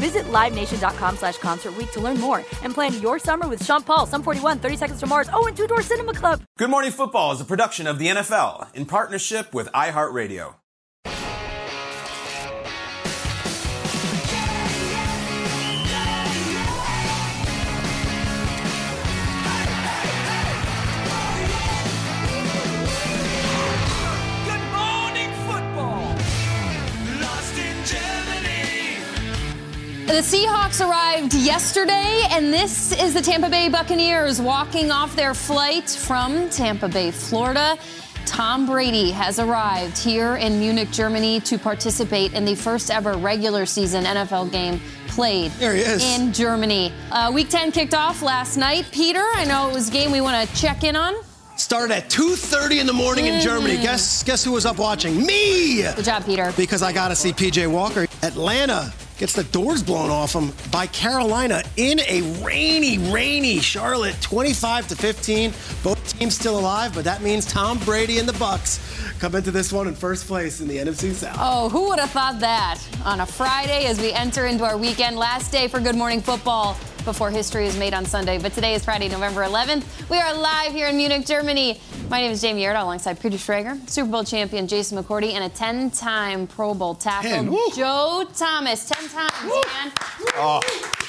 Visit LiveNation.com slash Concert to learn more and plan your summer with Sean Paul, Sum 41, 30 Seconds to Mars, oh, and Two Door Cinema Club. Good Morning Football is a production of the NFL in partnership with iHeartRadio. The Seahawks arrived yesterday, and this is the Tampa Bay Buccaneers walking off their flight from Tampa Bay, Florida. Tom Brady has arrived here in Munich, Germany to participate in the first ever regular season NFL game played There he is. in Germany. Uh, week 10 kicked off last night. Peter, I know it was a game we want to check in on. Started at 2:30 in the morning in Germany. Guess guess who was up watching? Me. Good job, Peter. Because I got to see PJ Walker. Atlanta gets the doors blown off him by Carolina in a rainy, rainy Charlotte, 25 to 15. Both teams still alive, but that means Tom Brady and the Bucks come into this one in first place in the NFC South. Oh, who would have thought that on a Friday as we enter into our weekend? Last day for Good Morning Football before history is made on Sunday. But today is Friday, November 11th. We are live here in Munich, Germany. My name is Jamie Erdahl alongside Peter Schrager, Super Bowl champion Jason McCourty, and a 10 time Pro Bowl tackle, Ten. Joe Thomas. 10 times, man. Oh,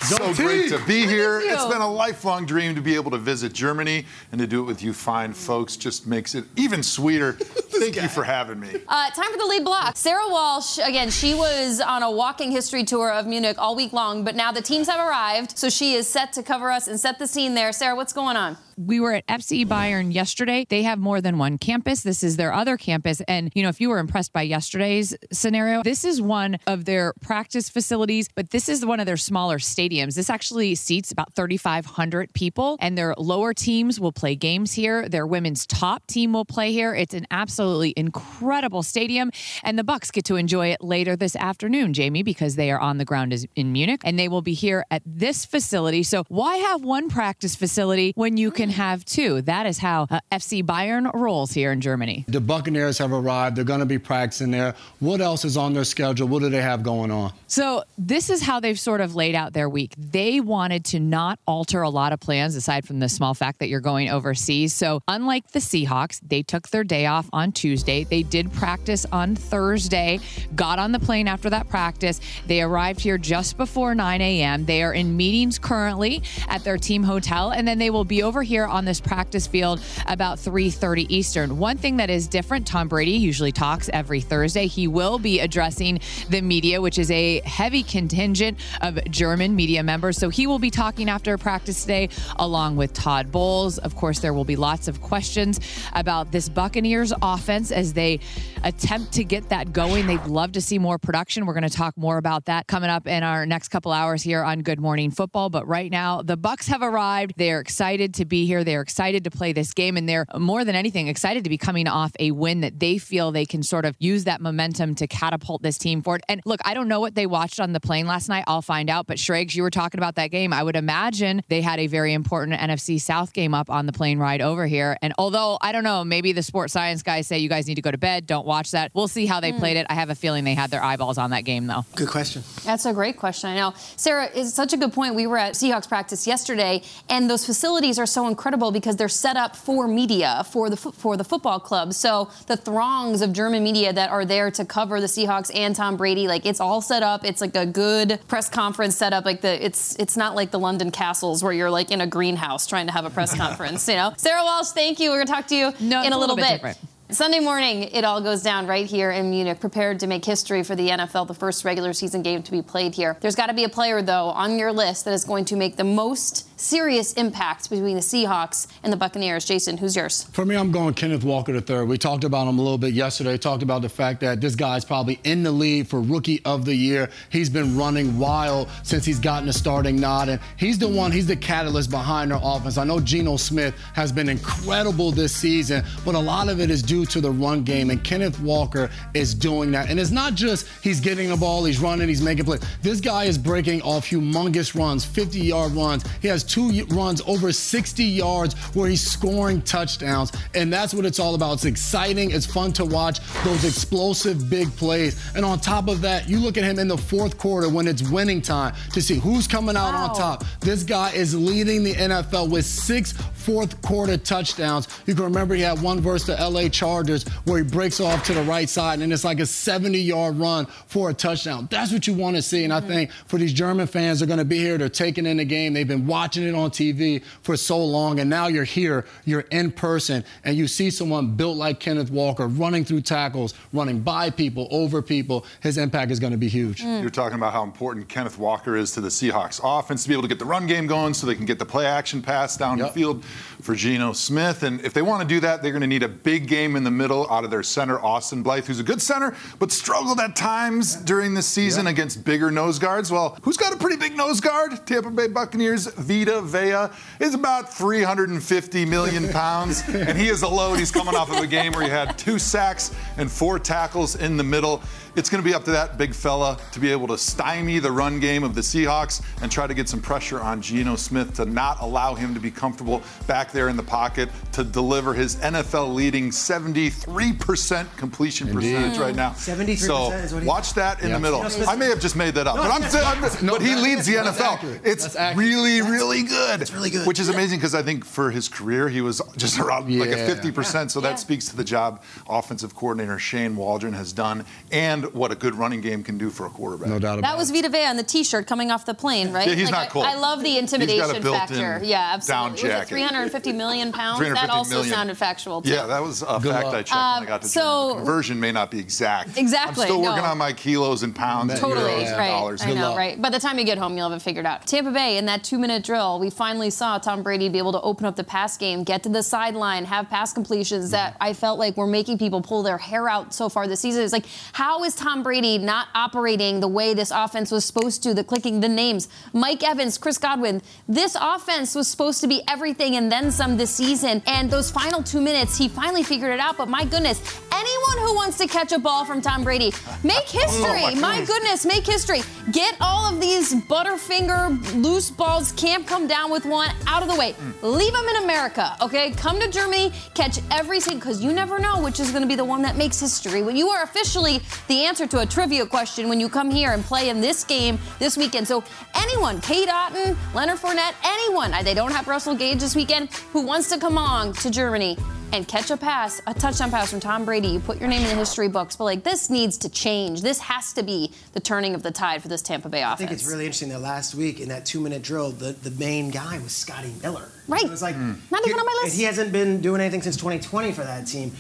so great to be here. It's been a lifelong dream to be able to visit Germany and to do it with you fine folks. Just makes it even sweeter. Thank you for having me. Uh, time for the lead block. Sarah Walsh, again, she was on a walking history tour of Munich all week long, but now the teams have arrived, so she is set to cover us and set the scene there. Sarah, what's going on? We were at FC Bayern yesterday. They have more than one campus. This is their other campus. And, you know, if you were impressed by yesterday's scenario, this is one of their practice facilities, but this is one of their smaller stadiums. This actually seats about 3,500 people, and their lower teams will play games here. Their women's top team will play here. It's an absolutely incredible stadium. And the Bucks get to enjoy it later this afternoon, Jamie, because they are on the ground in Munich and they will be here at this facility. So why have one practice facility when you can have two? That is how uh, FC Bayern rolls here in Germany. The Buccaneers have arrived. They're going to be practicing there. What else is on their schedule? What do they have going on? So this is how they've sort of laid out their week. They wanted to not alter a lot of plans aside from the small fact that you're going overseas. So unlike the Seahawks, they took their day off on Tuesday. They did practice on Thursday, got on the plane after that practice. They arrived here just before 9 a.m. They are in meetings currently at their team hotel, and then they will be over here on this practice field about 3:30 Eastern. One thing that is different, Tom Brady usually talks every Thursday. He will be addressing the media, which is a heavy contingent of German media members. So he will be talking after practice today, along with Todd Bowles. Of course, there will be lots of questions about this Buccaneers offense offense as they attempt to get that going. They'd love to see more production. We're going to talk more about that coming up in our next couple hours here on Good Morning Football. But right now, the Bucks have arrived. They're excited to be here. They're excited to play this game, and they're more than anything excited to be coming off a win that they feel they can sort of use that momentum to catapult this team forward. And look, I don't know what they watched on the plane last night. I'll find out. But Shregs, you were talking about that game. I would imagine they had a very important NFC South game up on the plane ride over here. And although I don't know, maybe the sports science guys say you guys need to go to bed, don't watch that. We'll see how they Mm. played it. I have a feeling they had their eyeballs on that game, though. Good question. That's a great question. I know. Sarah, it's such a good point. We were at Seahawks practice yesterday, and those facilities are so incredible because they're set up for media, for the for the football club. So the throngs of German media that are there to cover the Seahawks and Tom Brady, like it's all set up. It's like a good press conference setup. Like the it's it's not like the London castles where you're like in a greenhouse trying to have a press conference. You know, Sarah Walsh, thank you. We're gonna talk to you No, in a little, bit bit. Sunday morning, it all goes down right here in Munich, prepared to make history for the NFL, the first regular season game to be played here. There's got to be a player, though, on your list that is going to make the most serious impact between the Seahawks and the Buccaneers. Jason, who's yours? For me, I'm going Kenneth Walker III. We talked about him a little bit yesterday. Talked about the fact that this guy's probably in the lead for Rookie of the Year. He's been running wild since he's gotten a starting nod, and he's the one. He's the catalyst behind our offense. I know Geno Smith has been incredible this season, but a lot of it is due to the run game, and Kenneth Walker is doing that. And it's not just he's getting the ball, he's running, he's making plays. This guy is breaking off humongous runs, 50-yard runs. He has two runs over 60 yards where he's scoring touchdowns, and that's what it's all about. It's exciting, it's fun to watch those explosive big plays. And on top of that, you look at him in the fourth quarter when it's winning time to see who's coming out on top. This guy is leading the NFL with six fourth quarter touchdowns. You can remember he had one versus the LA Chargers where he breaks off to the right side and it's like a 70 yard run for a touchdown. That's what you want to see. And I mm-hmm. think for these German fans, they're going to be here. They're taking in the game. They've been watching it on TV for so long. And now you're here, you're in person, and you see someone built like Kenneth Walker running through tackles, running by people, over people. His impact is going to be huge. Mm. You're talking about how important Kenneth Walker is to the Seahawks offense to be able to get the run game going so they can get the play action pass down the field for Geno Smith. And if they want to do that, they're going to need a big game in the middle out of their center, Austin Blythe, who's a good center, but struggled at times during the season against bigger nose guards. Well, who's got a pretty big nose guard? Tampa Bay Buccaneers, Vita Vea, is about 350 million pounds, and he is a load. He's coming off of a game where he had two sacks and four tackles in the middle. It's going to be up to that big fella to be able to stymie the run game of the Seahawks and try to get some pressure on Geno Smith to not allow him to be comfortable back there in the pocket to deliver his NFL leading 73% completion percentage right now. Mm. 73% So is what he- watch that in Yeah. the middle. Geno Smith- I may have just made that up, No, but I'm, that's- I'm No, but he leads the NFL. accurate. It's That's accurate. really, really good. It's really good. Which is amazing because I think for his career he was just around like a 50%. So Yeah. that speaks to the job offensive coordinator Shane Waldron has done and what a good running game can do for a quarterback. No doubt about it. That was it. Vita Vea on the T-shirt coming off the plane, right? Yeah, he's Like, not I- cold. I, love the He's got a intimidation built-in factor. Yeah, down absolutely. Was it jacket. 350 million pounds? That also million. sounded factual too. Yeah, that was a Good fact luck. I checked when I got to Um, so- Germany. The conversion may not be exact. Exactly, I'm still working no. on my kilos and pounds and Totally, euros and right. dollars. I Good know, luck. right? By the time you get home, you'll have it figured out. Tampa Bay, in that two minute drill, we finally saw Tom Brady be able to open up the pass game, get to the sideline, have pass completions that I felt like were making people pull their hair out so far this season. It's like, how is Tom Brady not operating the way this offense was supposed to? The clicking, the names, Mike Evans, Chris Godwin. This offense was supposed to be everything and then some this season. And those final two minutes, he finally figured it out. But my goodness, anyone who wants to catch a ball from Tom Brady, make oh, history. my my goodness, make history. Get all of these Butterfinger loose balls, can't come down with one, out of the way. Hmm. Leave them in America, okay? Come to Germany, catch every single, because you never know which is going to be the one that makes history. When you are officially the answer to a trivia question when you come here and play in this game this weekend. So anyone, Cade Otton, Leonard Fournette, anyone, they don't have Russell Gage this weekend, who wants to come on to Germany and catch a pass, a touchdown pass from Tom Brady, you put your name in the history books. But like this needs to change. This has to be the turning of the tide for this Tampa Bay offense. I think it's really interesting that last week in that two minute drill, the, the main guy was Scotty Miller. Right. It was like, Not even on my list. He hasn't been doing anything since 2020 for that team.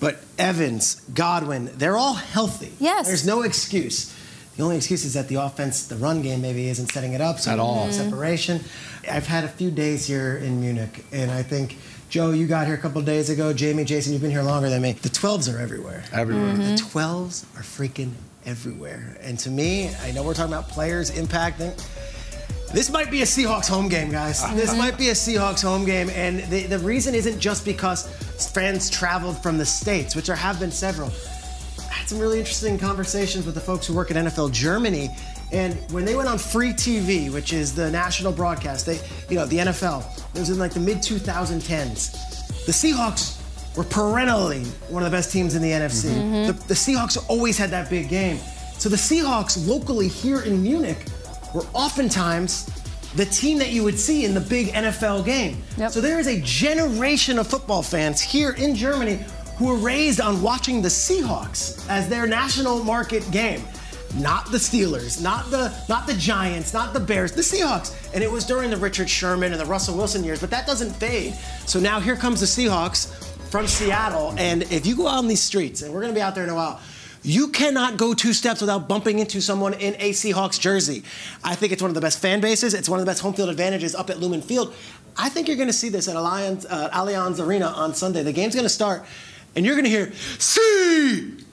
But Evans, Godwin, they're all healthy. Yes. There's no excuse. The only excuse is that the offense, the run game maybe isn't setting it up. So At all. Mm-hmm. Separation. I've had a few days here in Munich, and I think Joe, you got here a couple days ago. Jamie, Jason, you've been here longer than me. The 12s are everywhere. Everywhere. Mm-hmm. The 12s are freaking everywhere. And to me, I know we're talking about players impacting. This might be a Seahawks home game, guys. Uh-huh. This might be a Seahawks home game. And the, the reason isn't just because fans traveled from the States, which there have been several. I had some really interesting conversations with the folks who work at NFL Germany. And when they went on free TV, which is the national broadcast, they, you know, the NFL, it was in like the mid 2010s. The Seahawks were perennially one of the best teams in the NFC. Mm-hmm. The, the Seahawks always had that big game. So the Seahawks locally here in Munich were oftentimes the team that you would see in the big NFL game. So there is a generation of football fans here in Germany who were raised on watching the Seahawks as their national market game. Not the Steelers, not the not the Giants, not the Bears, the Seahawks. And it was during the Richard Sherman and the Russell Wilson years, but that doesn't fade. So now here comes the Seahawks from Seattle. And if you go out on these streets, and we're gonna be out there in a while, you cannot go two steps without bumping into someone in a Seahawks jersey. I think it's one of the best fan bases. It's one of the best home field advantages up at Lumen Field. I think you're going to see this at Allianz, uh, Allianz Arena on Sunday. The game's going to start, and you're going to hear Seahawks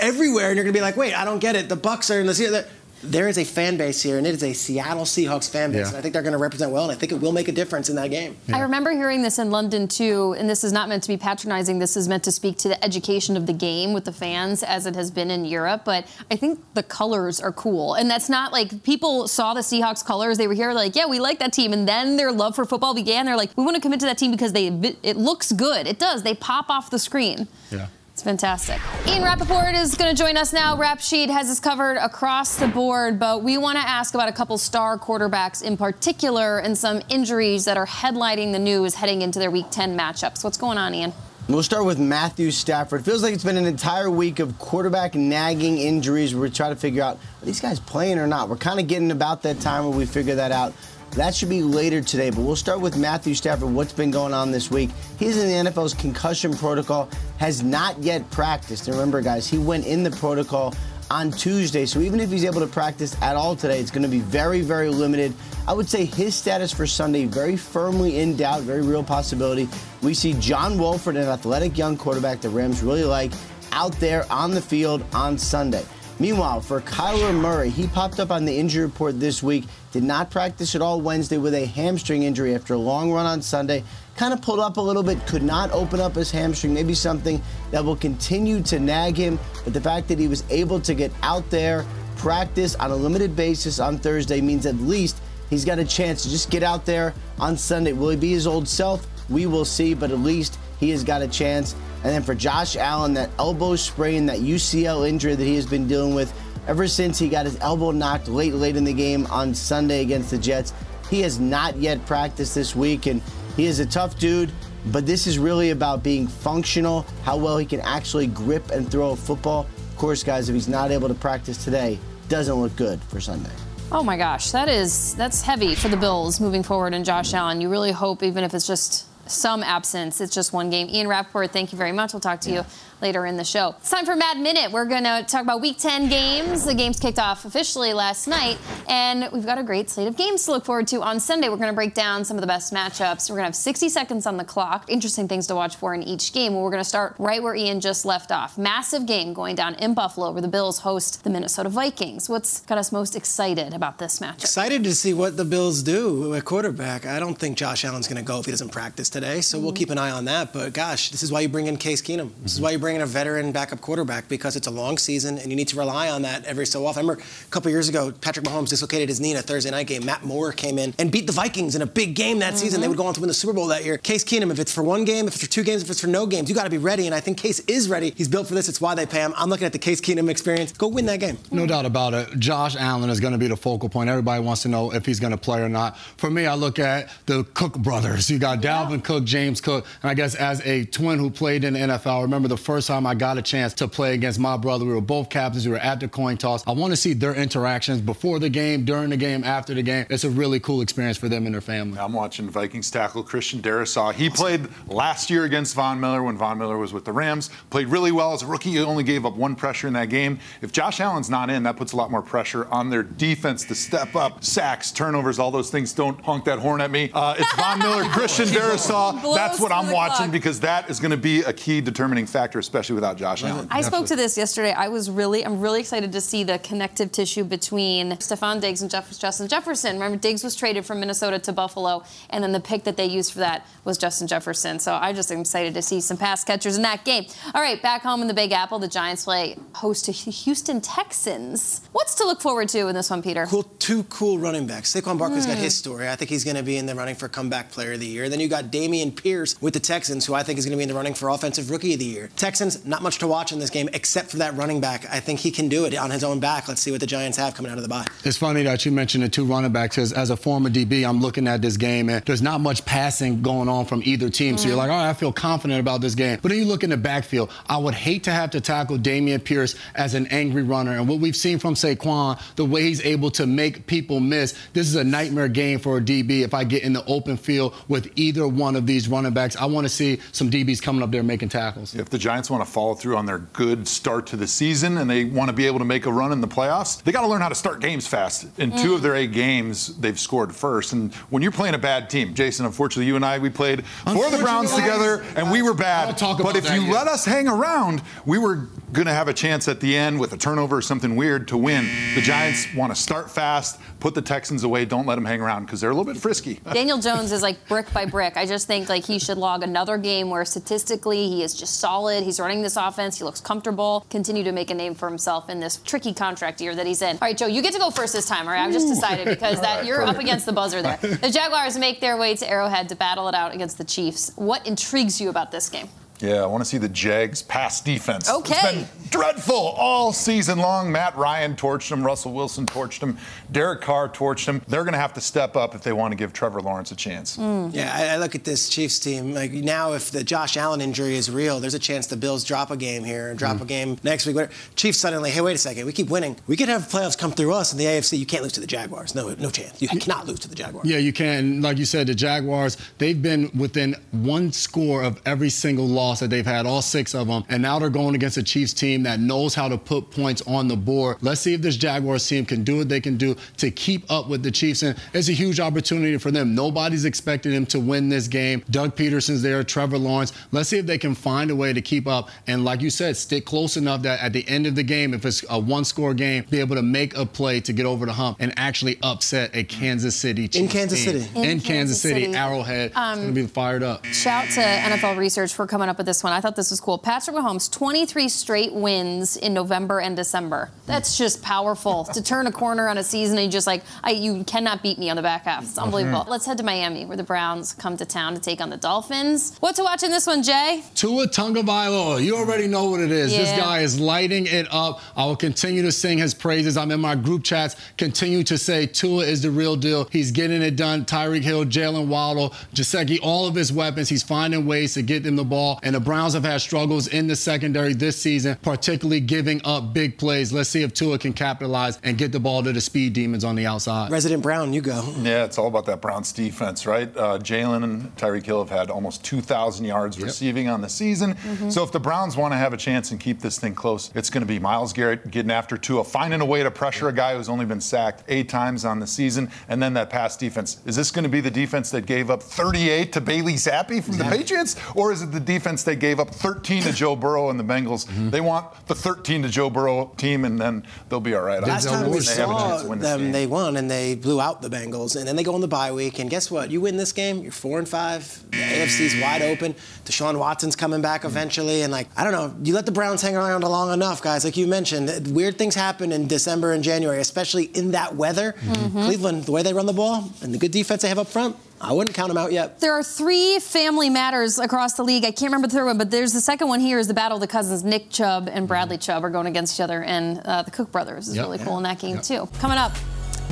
everywhere, and you're going to be like, wait, I don't get it. The Bucks are in the Seahawks. There is a fan base here, and it is a Seattle Seahawks fan base, Yeah. and I think they're going to represent well, and I think it will make a difference in that game. I remember hearing this in London too, and this is not meant to be patronizing. This is meant to speak to the education of the game with the fans as it has been in Europe. But I think the colors are cool. And that's not like people saw the Seahawks colors. They were here like, yeah, we like that team. And then their love for football began. They're like, we want to commit to that team because they it looks good. It does. They pop off the screen. Yeah. Fantastic. Ian Rapoport is going to join us now. Rap Sheet has us covered across the board, but we want to ask about a couple star quarterbacks in particular and some injuries that are headlining the news heading into their Week 10 matchups. What's going on, Ian? We'll start with Matthew Stafford. Feels like it's been an entire week of quarterback nagging injuries. We're trying to figure out are these guys playing or not. We're kind of getting about that time where we figure that out. That should be later today, but we'll start with Matthew Stafford. What's been going on this week? He's in the NFL's concussion protocol, has not yet practiced. And remember, guys, he went in the protocol on Tuesday, so even if he's able to practice at all today, it's going to be very, very limited. I would say his status for Sunday very firmly in doubt, very real possibility. We see John Wolford, an athletic young quarterback the Rams really like, out there on the field on Sunday. Meanwhile, for Kyler Murray, he popped up on the injury report this week. Did not practice at all Wednesday with a hamstring injury after a long run on Sunday. Kind of pulled up a little bit, could not open up his hamstring. Maybe something that will continue to nag him. But the fact that he was able to get out there, practice on a limited basis on Thursday means at least he's got a chance to just get out there on Sunday. Will he be his old self? We will see, but at least he has got a chance. And then for Josh Allen, that elbow sprain, that UCL injury that he has been dealing with ever since he got his elbow knocked late, late in the game on Sunday against the Jets, he has not yet practiced this week. And he is a tough dude, but this is really about being functional, how well he can actually grip and throw a football. Of course, guys, if he's not able to practice today, doesn't look good for Sunday. Oh my gosh, that is that's heavy for the Bills moving forward and Josh Allen. You really hope, even if it's just some absence, it's just one game. Ian Rapoport, thank you very much. We'll talk to you later in the show. It's time for Mad Minute. We're going to talk about Week 10 games. The games kicked off officially last night, and we've got a great slate of games to look forward to on Sunday. We're going to break down some of the best matchups. We're going to have 60 seconds on the clock. Interesting things to watch for in each game. We're going to start right where Ian just left off. Massive game going down in Buffalo where the Bills host the Minnesota Vikings. What's got us most excited about this matchup? Excited to see what the Bills do at quarterback. I don't think Josh Allen's going to go if he doesn't practice today, so we'll mm-hmm. keep an eye on that. But gosh, this is why you bring in Case Keenum. This is mm-hmm. why you bring in a veteran backup quarterback because it's a long season and you need to rely on that every so often. I remember a couple years ago, Patrick Mahomes dislocated his knee in a Thursday night game. Matt Moore came in and beat the Vikings in a big game that season. They mm-hmm. would go on to win the Super Bowl that year. Case Keenum, if it's for one game, if it's for two games, if it's for no games, you got to be ready. And I think Case is ready. He's built for this. It's why they pay him. I'm looking at the Case Keenum experience. Go win that game. No doubt about it. Josh Allen is going to be the focal point. Everybody wants to know if he's going to play or not. For me, I look at the Cook brothers. You got Dalvin Cook, James Cook, and I guess as a twin who played in the NFL, I remember the first time I got a chance to play against my brother. We were both captains. We were at the coin toss. I want to see their interactions before the game, during the game, after the game. It's a really cool experience for them and their family. I'm watching Vikings tackle Christian Darrisaw. He played last year against Von Miller when Von Miller was with the Rams. Played really well as a rookie. He only gave up one pressure in that game. If Josh Allen's not in, that puts a lot more pressure on their defense to step up. Sacks, turnovers, all those things. Don't honk that horn at me. Uh, it's Von Miller, Christian Darrisaw. Utah, Blows that's what I'm watching clock. because that is going to be a key determining factor, especially without Josh Allen. I spoke to this yesterday. I was really, I'm really excited to see the connective tissue between Stefon Diggs and Jeff, Justin Jefferson. Remember, Diggs was traded from Minnesota to Buffalo, and then the pick that they used for that was Justin Jefferson. So I just am excited to see some pass catchers in that game. All right, back home in the Big Apple, the Giants play host to Houston Texans. What's to look forward to in this one, Peter? Cool, two cool running backs. Saquon Barkley's got Hmm. his story. I think he's going to be in the running for comeback player of the year. Then you got Dameon Pierce with the Texans, who I think is going to be in the running for offensive rookie of the year. Texans, not much to watch in this game except for that running back. I think he can do it on his own back. Let's see what the Giants have coming out of the bye. It's funny that you mentioned the two running backs because as a former DB, I'm looking at this game and there's not much passing going on from either team. So you're like, all right, I feel confident about this game. But then you look in the backfield. I would hate to have to tackle Dameon Pierce as an angry runner. And what we've seen from Saquon, the way he's able to make people miss, this is a nightmare game for a DB if I get in the open field with either one of these running backs. I want to see some DBs coming up there making tackles. If the Giants want to follow through on their good start to the season and they want to be able to make a run in the playoffs, they got to learn how to start games fast. In two Mm. of their eight games, they've scored first. And when you're playing a bad team, Jason, unfortunately, you and I, we played for the Browns together and we were bad. But if that you yet. let us hang around, we were going to have a chance at the end with a turnover or something weird to win. The Giants want to start fast, put the Texans away, don't let them hang around because they're a little bit frisky. Daniel Jones is like brick by brick. I just think like he should log another game where statistically he is just solid. He's running this offense. He looks comfortable. Continue to make a name for himself in this tricky contract year that he's in. All right, Joe, you get to go first this time. All right, I've just decided because that right, you're up against the buzzer there. The Jaguars make their way to Arrowhead to battle it out against the Chiefs. What intrigues you about this game? Yeah, I want to see the Jags pass defense. Okay. It's been dreadful all season long. Matt Ryan torched him. Russell Wilson torched him. Derek Carr torched him. They're going to have to step up if they want to give Trevor Lawrence a chance. Hmm. Yeah, I, I look at this Chiefs team. Like now, if the Josh Allen injury is real, there's a chance the Bills drop a game here, and drop hmm. a game next week. whatever. Chiefs suddenly, hey, wait a second, we keep winning. We could have playoffs come through us in the AFC. You can't lose to the Jaguars. No, no chance. You cannot lose to the Jaguars. Yeah, you can. Like you said, the Jaguars, they've been within one score of every single loss that they've had, all six of them. And now they're going against a Chiefs team that knows how to put points on the board. Let's see if this Jaguars team can do what they can do to keep up with the Chiefs. And it's a huge opportunity for them. Nobody's expecting them to win this game. Doug Pederson's there, Trevor Lawrence. Let's see if they can find a way to keep up. And like you said, stick close enough that at the end of the game, if it's a one score game, be able to make a play to get over the hump and actually upset a Kansas City Chiefs In Kansas team. City. In, In Kansas, Kansas City, City. Arrowhead. Um, it's going to be fired up. Shout to NFL Research for coming up with this one. I thought this was cool. Patrick Mahomes, 23 straight wins in November and December. That's just powerful to turn a corner on a season and you just like, I, you cannot beat me on the back half. It's mm-hmm. unbelievable. Let's head to Miami where the Browns come to town to take on the Dolphins. What to watch in this one, Jay? Tua Tagovailoa, you already know what it is. This guy is lighting it up. I will continue to sing his praises. I'm in my group chats, continue to say Tua is the real deal. He's getting it done. Tyreek Hill, Jaylen Waddle, Gesicki, all of his weapons. He's finding ways to get them the ball. And the Browns have had struggles in the secondary this season, particularly giving up big plays. Let's see if Tua can capitalize and get the ball to the speed demons on the outside. Resident Brown, you go. Yeah, it's all about that Browns defense, right? Uh, Jaylen and Tyreek Hill have had almost 2,000 yards receiving on the season. So if the Browns want to have a chance and keep this thing close, it's going to be Myles Garrett getting after Tua, finding a way to pressure a guy who's only been sacked eight times on the season, and then that pass defense. Is this going to be the defense that gave up 38 to Bailey Zappe from the Patriots, or is it the defense that gave up 13 to Joe Burrow and the Bengals? Mm-hmm. They want the 13 to Joe Burrow team, and then they'll be all right. Last time we think they have a saw chance to win this them, game. they won and they blew out the Bengals, and then they go on the bye week. And guess what? You win this game, you're four and five. The AFC's wide open. Deshaun Watson's coming back mm-hmm. eventually, and like I don't know, you let the Browns hang around long enough, guys. Like you mentioned, weird things happen in December and January, especially in that weather. Mm-hmm. Cleveland, the way they run the ball and the good defense they have up front, I wouldn't count them out yet. There are three family matters across the league. I can't remember the third one, but there's the second one here is the battle of the cousins. Nick Chubb and Bradley Chubb are going against each other, and uh, the Cook brothers is Yep. really cool in that game, too. Coming up.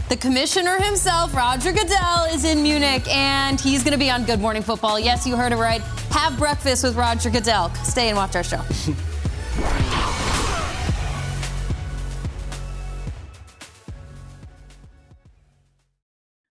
The commissioner himself, Roger Goodell, is in Munich and he's going to be on Good Morning Football. Yes, you heard it right. Have breakfast with Roger Goodell. Stay and watch our show.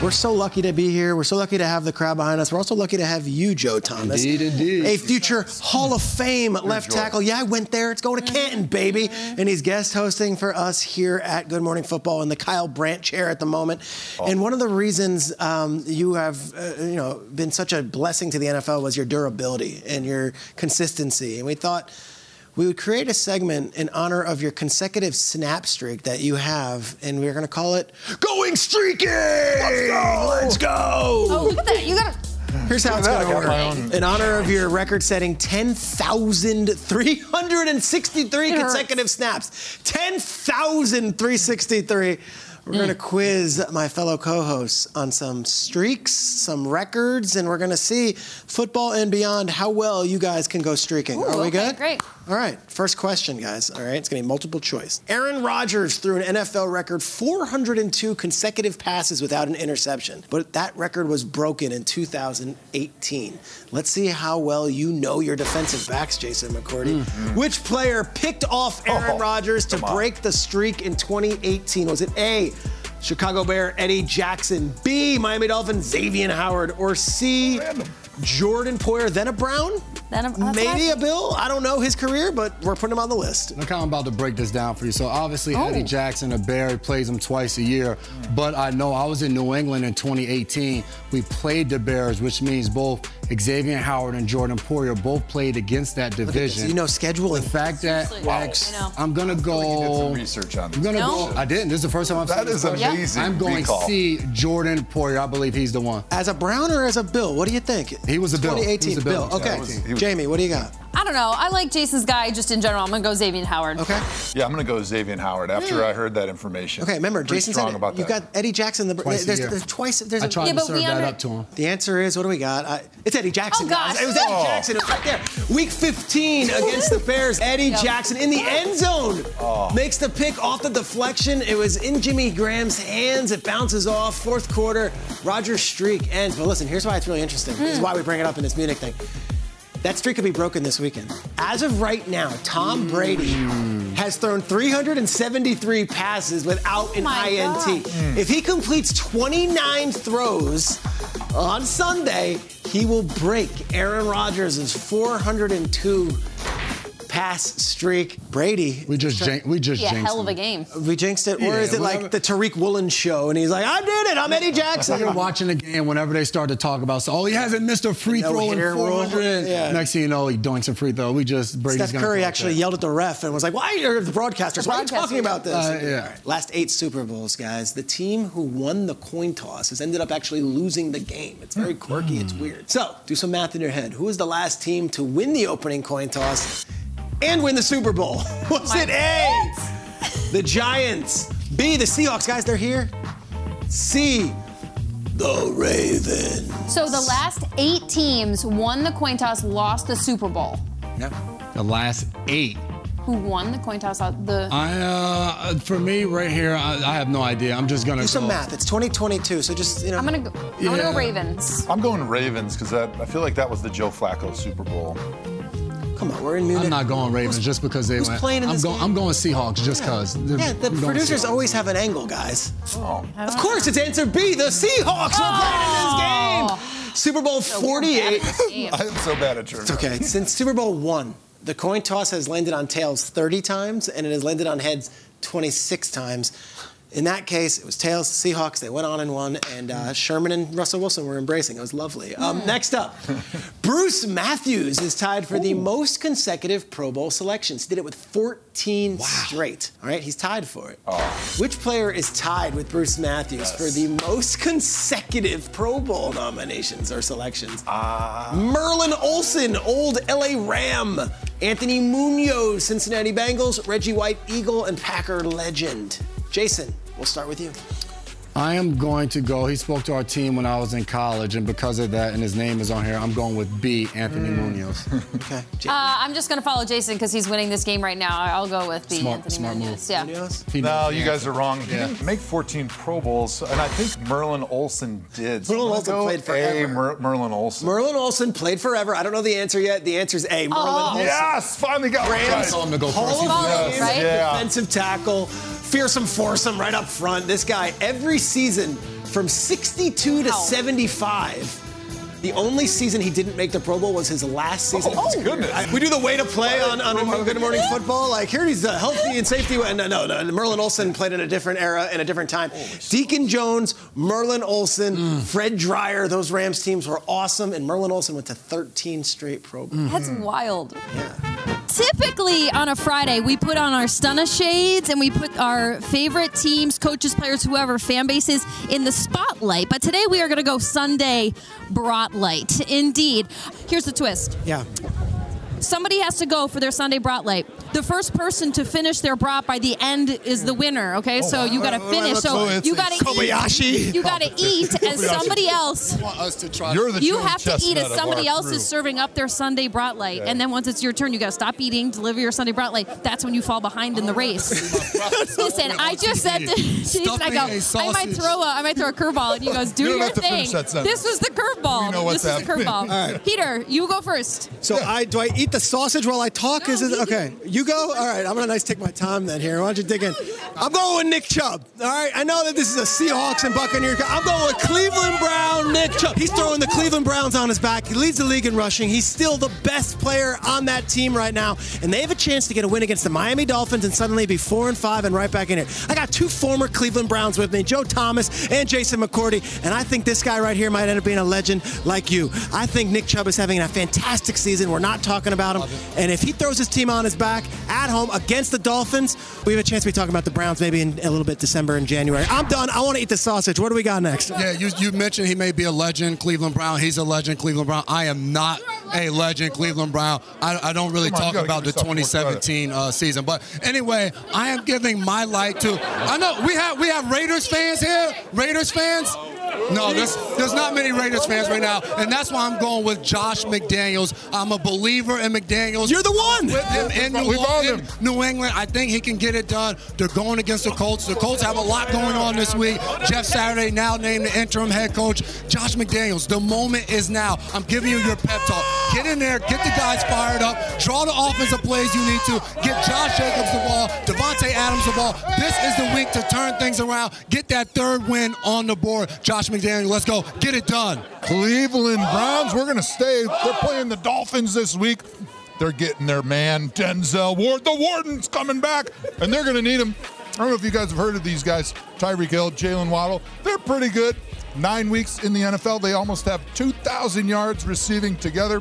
We're so lucky to be here. We're so lucky to have the crowd behind us. We're also lucky to have you, Joe Thomas. Indeed, indeed. A future Hall of Fame left tackle. Yeah, I went there. It's going to Canton, baby. And he's guest hosting for us here at Good Morning Football in the Kyle Brandt chair at the moment. And one of the reasons um, you have, uh, you know, been such a blessing to the NFL was your durability and your consistency. And we thought we would create a segment in honor of your consecutive snap streak that you have, and we're going to call it Going Streaking! Let's go! Let's go! Oh, look at that. You got to. Here's how it's going to work. In honor of your record-setting 10,363 consecutive snaps, 10,363. We're going to mm. quiz my fellow co-hosts on some streaks, some records, and we're going to see football and beyond how well you guys can go streaking. Are we okay, good? great. All right, first question, guys. All right, it's going to be multiple choice. Aaron Rodgers threw an NFL record 402 consecutive passes without an interception, but that record was broken in 2018. Let's see how well you know your defensive backs, Jason McCourty. Mm-hmm. Which player picked off Aaron Oh, Rodgers to break the streak in 2018? Was it A, Chicago Bear Eddie Jackson, B, Miami Dolphin Xavier Howard, or C, Jordan Poyer, then a Brown? Then a- that's what I Maybe a. Bill. I don't know his career, but we're putting him on the list. Look how I'm about to break this down for you. So obviously Oh. Eddie Jackson, a Bear, plays him twice a year. But I know I was in New England in 2018. We played the Bears, which means both Xavier Howard and Jordan Poyer both played against that Look this. division. You know scheduling. the fact that Seriously. X, I know. I'm gonna You did go. some research on I'm gonna No? go. I didn't. This is the first time I've That seen is this question. amazing I'm going recall. C. Jordan Poyer. I believe he's the one. As a Brown or as a Bill? What do you think? He was a Bill. 2018 He was a Bill. Bill. Okay. Yeah, he was- he was- Jamie, what do you got? I don't know. I like Jason's guy just in general. I'm going to go Xavier Howard. Okay. Yeah, I'm going to go Xavier Howard after hmm. I heard that information. Okay. Remember, Pretty Jason strong said about you that. got Eddie Jackson. The Twice a there's, year. there's twice. There's I a, tried Yeah, to serve that under- up to him. the answer is what do we got? I, it's Eddie Jackson. Oh, guys. gosh. It was Eddie Oh. Jackson. It was right there. Week 15 against the Bears. Eddie Yep. Jackson in the end zone Oh. makes the pick off the deflection. It was in Jimmy Graham's hands. It bounces off. Fourth quarter, Rodgers' streak ends. But listen, here's why it's really interesting. This is hmm. why we bring it up in this Munich thing. That streak could be broken this weekend. As of right now, Tom Brady has thrown 373 passes without an my INT. God. If he completes 29 throws on Sunday, he will break Aaron Rodgers' 402 pass streak. Brady. We just jin- we just Yeah, jinxed hell of a game. We jinxed it, or Yeah, is it whatever. like the Tariq Woolen show? And he's like, I did it. I'm Eddie Jackson. You're watching the game whenever they start to talk about, so, oh, he hasn't missed a free No throw in 400. Yeah. Next thing you know, he doinks a free throw. We just Brady's Steph gonna Curry actually that. yelled at the ref and was like, "Why are the broadcasters? Why are you talking about this?" Uh, yeah. All right, Last eight Super Bowls, guys. The team who won the coin toss has ended up actually losing the game. It's very quirky. It's weird. So, do some math in your head. Who is the last team to win the opening coin toss and win the Super Bowl? Was it A? The Giants. B. The Seahawks. Guys, they're here. C. The Ravens. So the last eight teams won the coin toss, lost the Super Bowl. Yeah. The last eight. Who won the coin toss? Uh, The I, uh, for me, right here, I, I have no idea. I'm just gonna Do some go- math. It's 2022, so just you know. I'm gonna go. I'm gonna go Ravens. I'm going Ravens because I feel like that was the Joe Flacco Super Bowl. Come on, we're in Munich. I'm not going Ravens just because they who's went. playing in I'm this going. game? I'm going Seahawks just cause. Yeah, the producers always have an angle, guys. Oh. Of course, it's answer B. The Seahawks are playing in this game. Super Bowl 48. I'm so bad at trivia. It's okay. Since Super Bowl one, the coin toss has landed on tails 30 times and it has landed on heads 26 times. In that case, it was tails, Seahawks. They went on and won, and uh, Sherman and Russell Wilson were embracing. It was lovely. Um, next up, Bruce Matthews is tied for the most consecutive Pro Bowl selections. He did it with 14 straight. All right, he's tied for it. Which player is tied with Bruce Matthews for the most consecutive Pro Bowl nominations or selections? Merlin Olsen, old LA Ram. Anthony Munoz, Cincinnati Bengals. Reggie White, Eagle and Packer legend. Jason, we'll start with you. I am going to go. He spoke to our team when I was in college, and because of that, and his name is on here, I'm going with B. Anthony Munoz. Okay. Uh, I'm just gonna follow Jason because he's winning this game right now. I'll go with B, Smart- Anthony smart Munoz. move. Yeah. No, you guys are wrong. He Yeah. didn't make 14 Pro Bowls, and I think Merlin Olsen did. So Merlin I'm Olsen gonna played A. forever. Mer- Merlin Olsen. Merlin Olsen played forever. I don't know the answer yet. The answer is A. Merlin Olsen. yes, finally got one Rams right. Tell him to go Hall first. of Follow, Fame right? Yeah. defensive tackle, fearsome foursome right up front. This guy, every season from 62 to Wow. 75. The only season he didn't make the Pro Bowl was his last season. Oh, goodness. I- we do the way to play on, on Good Morning Football. Like, here he's uh, healthy and safety. No, no, no. Merlin Olsen played in a different era and a different time. Deacon Jones, Merlin Olsen, Fred Dryer, those Rams teams were awesome. And Merlin Olsen went to 13 straight Pro Bowls. That's wild. Yeah. Typically on a Friday, we put on our Stunna shades and we put our favorite teams, coaches, players, whoever, fan bases in the spotlight. But today we are going to go Sunday brought light. Indeed. Here's the twist. Yeah. Somebody has to go for their Sunday brought light. The first person to finish their brought by the end is the winner. Okay, oh, so you got to finish. So you got to Kobayashi. eat. You got to eat as somebody else. want us to try. You're the You have to eat chestnut as somebody else crew. is serving up their Sunday brought light, and then once it's your turn, you got to stop eating, deliver your Sunday brought light. That's when you fall behind in the oh, race. Listen, I just said to Denise, and I go, Stuffing a I might throw a, I might throw a curveball, and he goes, do You your thing. finish that sentence. This was the curveball. We know what's this is the curveball. Peter, you go first. So I do I eat the sausage while I talk? No, Is it okay? You go. All right. I'm gonna nice take my time then here. Why don't you dig in? I'm going with Nick Chubb. All right. I know that this is a Seahawks and Buccaneers. I'm going with Cleveland Brown Nick Chubb. He's throwing the Cleveland Browns on his back. He leads the league in rushing. He's still the best player on that team right now, and they have a chance to get a win against the Miami Dolphins and suddenly be four and five and right back in it. I got two former Cleveland Browns with me, Joe Thomas and Jason McCourty, and I think this guy right here might end up being a legend like you. I think Nick Chubb is having a fantastic season. We're not talking about him, and if he throws his team on his back at home against the Dolphins, we have a chance to be talking about the Browns maybe in a little bit December and January. I'm done. I want to eat the sausage. What do we got next? Yeah, you, you mentioned he may be a legend, Cleveland Brown. He's a legend, Cleveland Brown. I am not a legend, Cleveland Brown. I, I don't really on, talk about the give yourself more credit. 2017 uh, season. But anyway, I am giving my light to. I know we have we have Raiders fans here. Raiders fans. No, there's there's not many Raiders fans right now, and that's why I'm going with Josh McDaniels. I'm a believer in McDaniels. You're the one. With him in New, We've owned in him. New England, I think he can get it done. They're going against the Colts. The Colts have a lot going on this week. Jeff Saturday now named the interim head coach. Josh McDaniels, the moment is now. I'm giving you your pep talk. Get in there, get the guys fired up, draw the offensive plays you need to, get Josh Jacobs the ball, Davante Adams the ball. This is the week to turn things around, get that third win on the board. Josh McDaniels, let's go, get it done. Cleveland Browns, we're going to stay. They're playing the Dolphins this week. They're getting their man, Denzel Ward. The Warden's coming back, and they're going to need him. I don't know if you guys have heard of these guys Tyreek Hill, Jaylen Waddle. They're pretty good. Nine weeks in the NFL, they almost have 2,000 yards receiving together.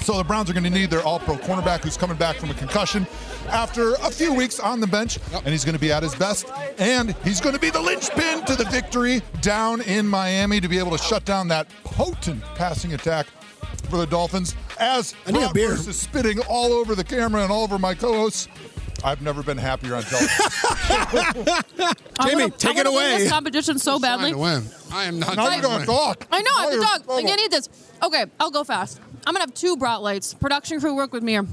So the Browns are going to need their all pro cornerback who's coming back from a concussion after a few weeks on the bench, and he's going to be at his best. And he's going to be the linchpin to the victory down in Miami to be able to shut down that potent passing attack for the Dolphins. As I need a beer. Bratwurst is spitting all over the camera and all over my co hosts. I've never been happier on television. Jamie, take it away. This competition so badly. to win. I am not now trying you're to going win. to talk. I know, I have to Now talk. you're- I can't eat this. Okay, I'll go fast. I'm gonna have two brought lights. Production crew work with me here.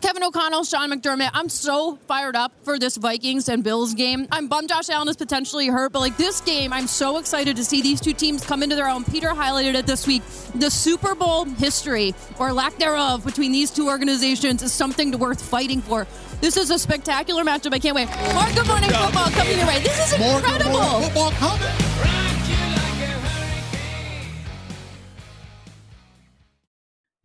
Kevin O'Connell, Sean McDermott. I'm so fired up for this Vikings and Bills game. I'm bummed Josh Allen is potentially hurt, but like this game, I'm so excited to see these two teams come into their own. Peter highlighted it this week. The Super Bowl history, or lack thereof, between these two organizations is something to worth fighting for. This is a spectacular matchup. I can't wait. More Good Morning Football coming your way. This is More good incredible. morning football coming.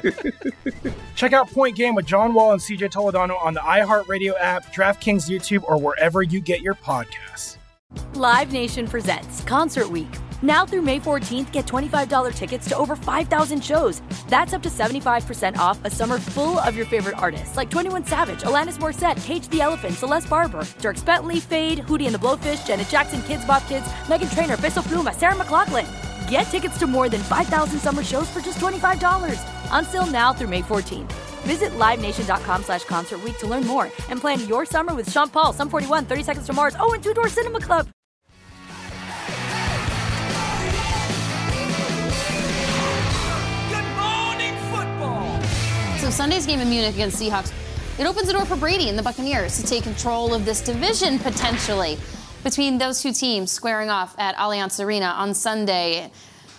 Check out Point Game with John Wall and CJ Toledano on the iHeartRadio app, DraftKings YouTube, or wherever you get your podcasts. Live Nation presents Concert Week. Now through May 14th, get $25 tickets to over 5,000 shows. That's up to 75% off a summer full of your favorite artists like 21 Savage, Alanis Morissette, Cage the Elephant, Celeste Barber, Dierks Bentley, Feid, Hootie and the Blowfish, Janet Jackson, Kidz Bop Kids, Meghan Trainor, Peso Pluma, Sarah McLachlan. Get tickets to more than 5,000 summer shows for just $25. Until now through May 14th. Visit LiveNation.com slash Concert Week to learn more and plan your summer with Sean Paul, Sum 41, 30 Seconds to Mars, oh, and Two Door Cinema Club. Good morning, football. So Sunday's game in Munich against Seahawks, it opens the door for Brady and the Buccaneers to take control of this division potentially between those two teams squaring off at Allianz Arena on Sunday.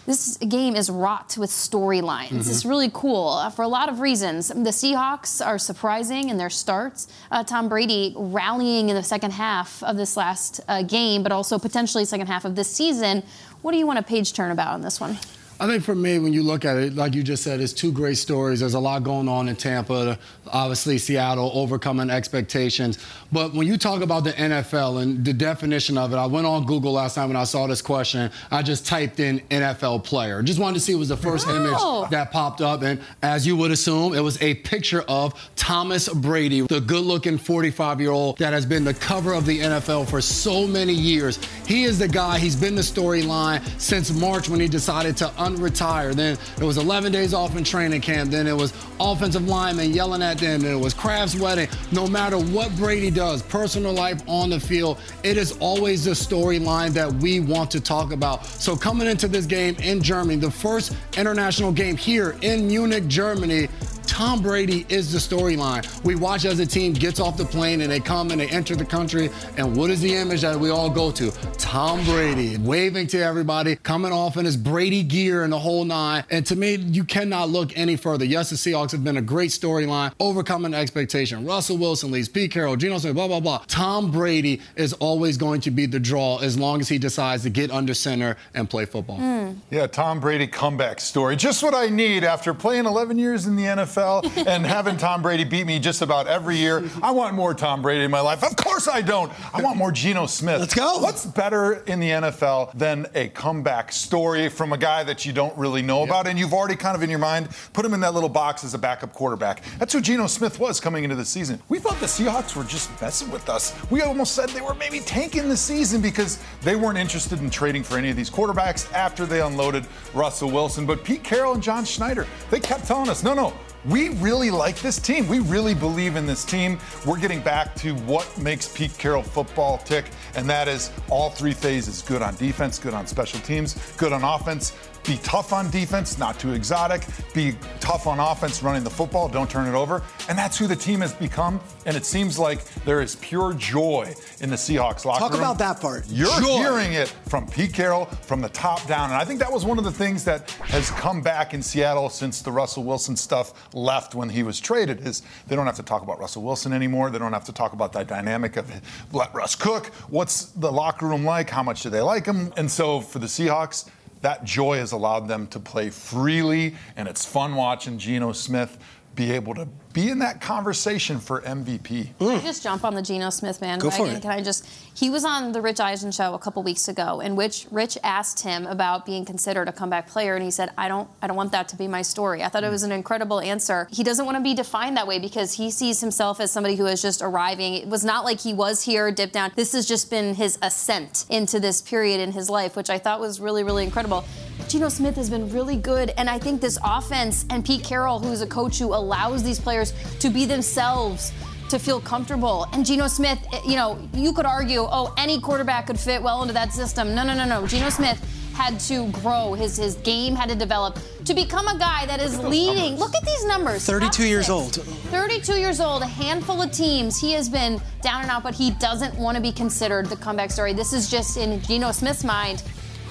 This game is wrought with storylines. It's really cool uh, for a lot of reasons. The Seahawks are surprising in their starts. Uh, Tom Brady rallying in the second half of this last uh, game, but also potentially second half of this season. What do you want a page turn about on this one? I think for me, when you look at it, like you just said, it's two great stories. There's a lot going on in Tampa, obviously Seattle overcoming expectations. But when you talk about the NFL and the definition of it, I went on Google last time when I saw this question. I just typed in NFL player. Just wanted to see it was the first image that popped up. And as you would assume, it was a picture of Thomas Brady, the good looking 45 year old that has been the cover of the NFL for so many years. He is the guy, he's been the storyline since March when he decided to unretire. Then it was 11 days off in training camp. Then it was offensive linemen yelling at them. Then it was Kraft's wedding. No matter what Brady does, personal life on the field, it is always the storyline that we want to talk about. So coming into this game in Germany, the first international game here in Munich, Germany, Tom Brady is the storyline. We watch as a team gets off the plane and they come and they enter the country, and what is the image that we all go to? Tom Brady waving to everybody, coming off in his Brady gear and the whole nine. And to me, you cannot look any further. Yes, the Seahawks have been a great storyline, overcoming expectation. Russell Wilson leads, Pete Carroll, Geno Smith, blah, blah, blah. Tom Brady is always going to be the draw as long as he decides to get under center and play football. Hmm. Yeah, Tom Brady comeback story. Just what I need after playing 11 years in the NFL and having Tom Brady beat me just about every year. I want more Tom Brady in my life. Of course I don't. I want more Geno Smith. Let's go. What's better in the NFL than a comeback story from a guy that you don't really know about and you've already kind of in your mind put him in that little box as a backup quarterback? That's who Geno Smith was coming into the season. We thought the Seahawks were just messing with us. We almost said they were maybe tanking the season because they weren't interested in trading for any of these quarterbacks after they unloaded Russell Wilson. But Pete Carroll and John Schneider, they kept telling us, no, no, we really like this team. We really believe in this team. We're getting back to what makes Pete Carroll football tick, and that is all three phases good on defense, good on special teams, good on offense. Be tough on defense, not too exotic. Be tough on offense, running the football, don't turn it over. And that's who the team has become. And it seems like there is pure joy in the Seahawks locker Talk room. about that part. You're Joy. hearing it from Pete Carroll from the top down. And I think that was one of the things that has come back in Seattle since the Russell Wilson stuff left when he was traded is they don't have to talk about Russell Wilson anymore. They don't have to talk about that dynamic of let Russ cook. What's the locker room like? How much do they like him? And so for the Seahawks, that joy has allowed them to play freely, and it's fun watching Geno Smith be able to be in that conversation for MVP. Can I just jump on the Geno Smith bandwagon? Go for it. Can I just? He was on the Rich Eisen show a couple weeks ago, in which Rich asked him about being considered a comeback player, and he said, "I don't, I don't want that to be my story." I thought it was an incredible answer. He doesn't want to be defined that way because he sees himself as somebody who is just arriving. It was not like he was here, dipped down. This has just been his ascent into this period in his life, which I thought was really, really incredible. Geno Smith has been really good, and I think this offense and Pete Carroll, who's a coach who allows these players to be themselves, to feel comfortable. And Geno Smith, eh, you know, you could argue, oh, any quarterback could fit well into that system. No, no, no, no. Geno Smith had to grow. His his game had to develop to become a guy that is leading. Look at these numbers. 32 years old. 32 years old, a handful of teams. He has been down and out, but he doesn't want to be considered the comeback story. This is just in Geno Smith's mind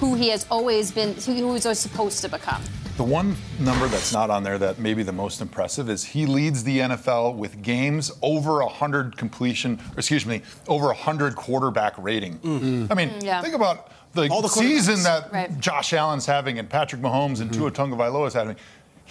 who he has always been, who he was always supposed to become. The one number that's not on there that may be the most impressive is he leads the NFL with games over 100 completion, or excuse me, over 100 quarterback rating. Mm-hmm. I mean, yeah. think about the, All the season that Right. Josh Allen's having and Patrick Mahomes and mm-hmm. Tua Tagovailoa is having.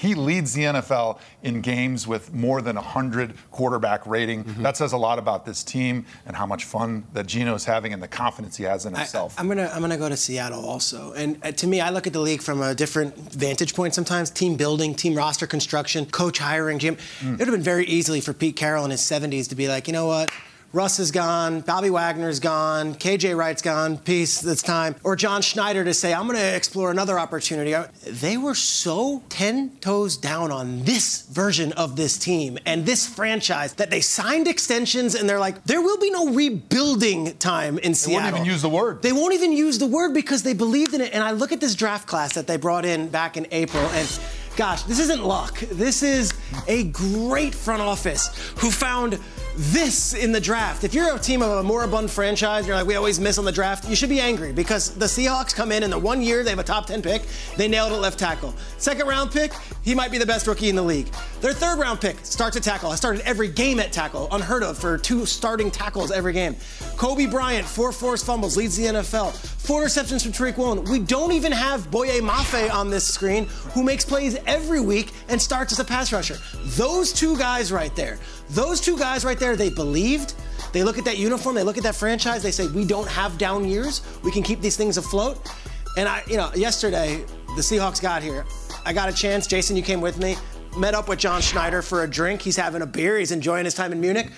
He leads the NFL in games with more than 100 quarterback rating. That says a lot about this team and how much fun that Geno's having and the confidence he has in himself. I'm gonna I'm gonna go to Seattle also. And uh, to me, I look at the league from a different vantage point sometimes. Team building, team roster construction, coach hiring, Jim. It would have been very easily for Pete Carroll in his 70s to be like, you know what? Russ is gone, Bobby Wagner's gone, KJ Wright's gone, peace, it's time. Or John Schneider to say, I'm going to explore another opportunity. Uh, they were so 10 toes down on this version of this team and this franchise that they signed extensions and they're like, there will be no rebuilding time in Seattle. They won't even use the word. They won't even use the word because they believed in it. And I look at this draft class that they brought in back in April, and gosh, this isn't luck. This is a great front office who found this in the draft. If you're a team of a moribund franchise, you're like, we always miss on the draft, you should be angry because the Seahawks come in in the one year they have a top 10 pick, they nailed it left tackle. Second round pick, he might be the best rookie in the league. Their third round pick starts at tackle. I started every game at tackle, unheard of for two starting tackles every game. Coby Bryant, four forced fumbles, leads the NFL. Four interceptions from Tariq Woolen. We don't even have Boye Mafe on this screen, who makes plays every week and starts as a pass rusher. Those two guys right there, those two guys right there, they believed. They look at that uniform, they look at that franchise, they say, we don't have down years. We can keep these things afloat. And I, you know, yesterday, the Seahawks got here. I got a chance. Jason, you came with me. Met up with John Schneider for a drink. He's having a beer. He's enjoying his time in Munich.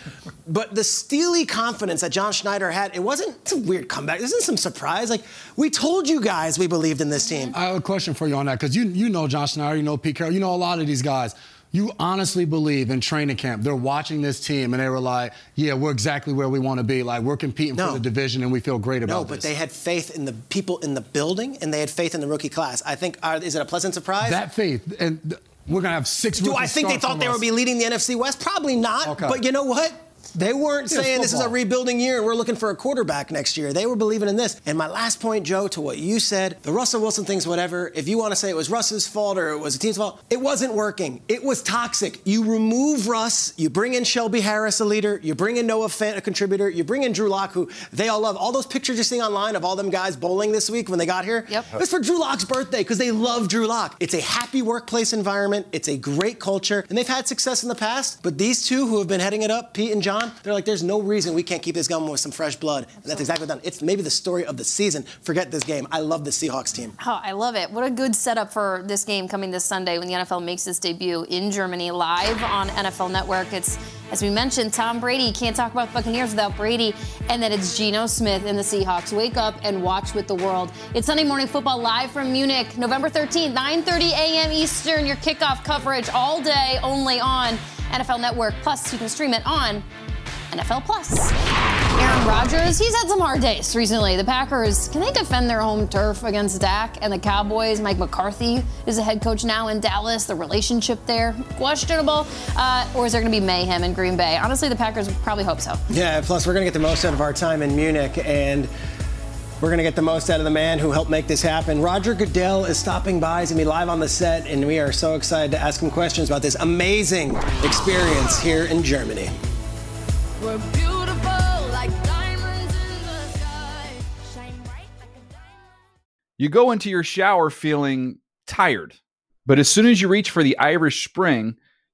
But the steely confidence that John Schneider had, it wasn't it's a weird comeback. This isn't some surprise. Like, we told you guys we believed in this team. I have a question for you on that because you you know John Schneider, you know Pete Carroll, you know a lot of these guys. You honestly believe in training camp. They're watching this team and they were like, "Yeah, we're exactly where we want to be. Like we're competing No. for the division and we feel great about it. No, but this." they had faith in the people in the building and they had faith in the rookie class. I think, uh, is it a pleasant surprise? that faith and th- we're gonna have six. Do I think they thought they us. would be leading the NFC West? Probably not. Okay. But you know what? They weren't Yeah, it's saying this is a rebuilding year and we're looking for a quarterback next year. They were believing in this. And my last point, Joe, to what you said, the Russell Wilson thing's whatever. If you want to say it was Russ's fault or it was the team's fault, it wasn't working. It was toxic. You remove Russ, you bring in Shelby Harris, a leader, you bring in Noah Fant, a contributor, you bring in Drew Lock, who they all love. All those pictures you're seeing online of all them guys bowling this week when they got here, yep. it's for Drew Lock's birthday because they love Drew Lock. It's a happy workplace environment. It's a great culture, and they've had success in the past. But these two who have been heading it up, Pete and John, they're like, there's no reason we can't keep this going with some fresh blood. And that's exactly what done. It's maybe the story of the season. Forget this game. I love the Seahawks team. Oh, I love it. What a good setup for this game coming this Sunday when the NFL makes its debut in Germany live on NFL Network. It's, as we mentioned, Tom Brady. Can't talk about the Buccaneers without Brady. And then it's Geno Smith and the Seahawks. Wake up and watch with the world. It's Sunday Morning Football live from Munich, November 13th, 9.30 a.m. Eastern. Your kickoff coverage all day only on NFL Network. Plus, you can stream it on NFL Plus. Aaron Rodgers, he's had some hard days recently. The Packers, can they defend their home turf against Dak and the Cowboys? Mike McCarthy is the head coach now in Dallas. The relationship there, questionable. Uh, or is there going to be mayhem in Green Bay? Honestly, the Packers probably hope so. Yeah, plus we're going to get the most out of our time in Munich and we're going to get the most out of the man who helped make this happen. Roger Goodell is stopping by. He's going to be live on the set, and we are so excited to ask him questions about this amazing experience here in Germany. We're beautiful like diamonds in the sky. Shine bright like You go into your shower feeling tired, but as soon as you reach for the Irish Spring,